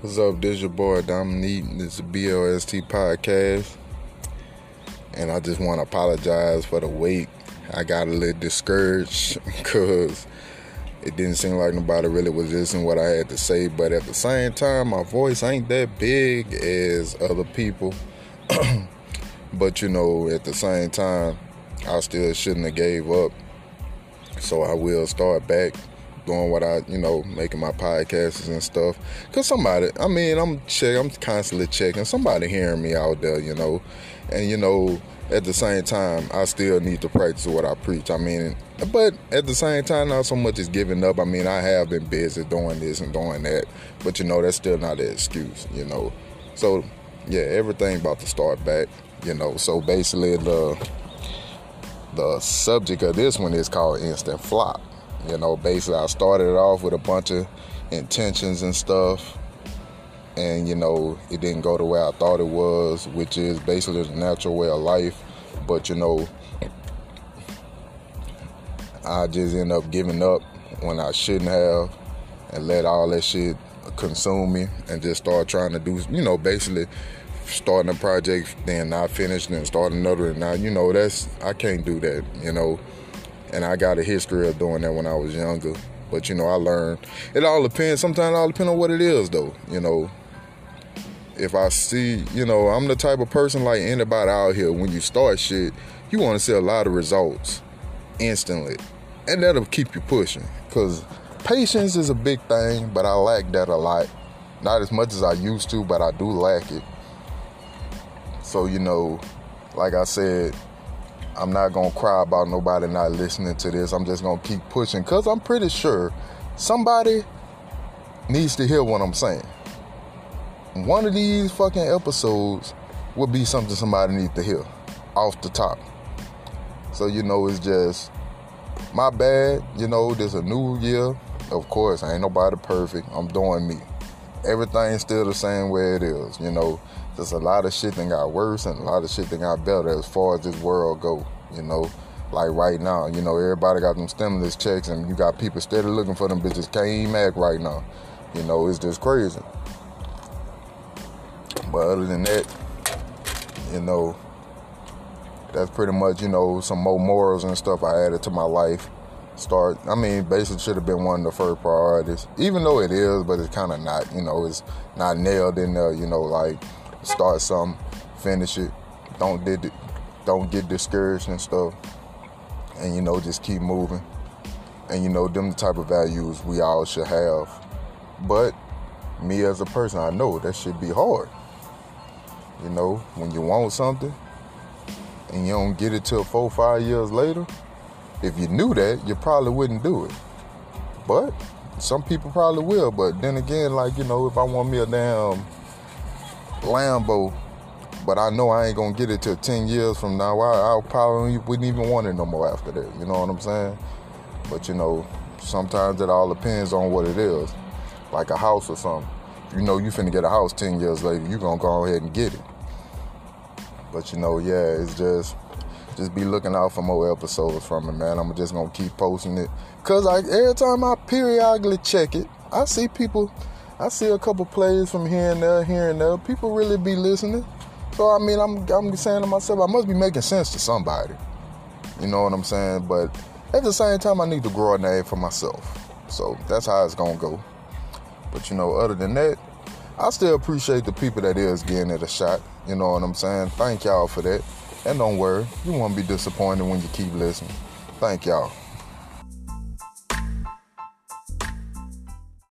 What's up? This your boy Dominique. This is BLST podcast, and I just want to apologize for the wait. I got a little discouraged because it didn't seem like nobody really was listening what I had to say. But at the same time, my voice ain't that big as other people. but you know, at the same time, I still shouldn't have gave up. So I will start back doing what I, you know, making my podcasts and stuff. Cause somebody, I mean, I'm check, I'm constantly checking. Somebody hearing me out there, you know, and you know, at the same time, I still need to practice what I preach. I mean, but at the same time, not so much as giving up. I mean, I have been busy doing this and doing that, but you know, that's still not an excuse, you know. So, yeah, everything about to start back, you know. So basically, the the subject of this one is called instant flop. You know, basically, I started it off with a bunch of intentions and stuff, and you know, it didn't go the way I thought it was, which is basically the natural way of life. But you know, I just end up giving up when I shouldn't have, and let all that shit consume me, and just start trying to do, you know, basically starting a project, then not finishing, and start another. And now, you know, that's I can't do that, you know and I got a history of doing that when I was younger. But you know, I learned. It all depends. Sometimes it all depends on what it is, though. You know, if I see, you know, I'm the type of person like anybody out here. When you start shit, you want to see a lot of results instantly, and that'll keep you pushing. Cause patience is a big thing, but I lack that a lot. Not as much as I used to, but I do lack it. So you know, like I said, I'm not gonna cry about nobody not listening to this. I'm just gonna keep pushing because I'm pretty sure somebody needs to hear what I'm saying. One of these fucking episodes will be something somebody needs to hear off the top. So you know it's just my bad, you know, there's a new year. Of course, ain't nobody perfect. I'm doing me. Everything's still the same way it is, you know. There's a lot of shit that got worse and a lot of shit that got better as far as this world go. You know, like right now, you know, everybody got them stimulus checks and you got people steady looking for them bitches. Can't even act right now. You know, it's just crazy. But other than that, you know, that's pretty much, you know, some more morals and stuff I added to my life. Start, I mean, basically should have been one of the first priorities, even though it is, but it's kind of not, you know, it's not nailed in there, you know, like start something, finish it. Don't did don't get discouraged and stuff. And you know, just keep moving. And you know, them the type of values we all should have. But me as a person, I know that should be hard. You know, when you want something and you don't get it till four, five years later, if you knew that, you probably wouldn't do it. But some people probably will. But then again, like, you know, if I want me a damn Lambo, but I know I ain't gonna get it till 10 years from now. I, I probably wouldn't even want it no more after that. You know what I'm saying? But you know, sometimes it all depends on what it is. Like a house or something. You know you finna get a house 10 years later, you gonna go ahead and get it. But you know, yeah, it's just just be looking out for more episodes from it, man. I'm just gonna keep posting it. Cause I every time I periodically check it, I see people I see a couple plays from here and there, here and there. People really be listening. So I mean, I'm I'm saying to myself, I must be making sense to somebody. You know what I'm saying? But at the same time, I need to grow a name for myself. So that's how it's gonna go. But you know, other than that, I still appreciate the people that is getting it a shot. You know what I'm saying? Thank y'all for that. And don't worry, you won't be disappointed when you keep listening. Thank y'all.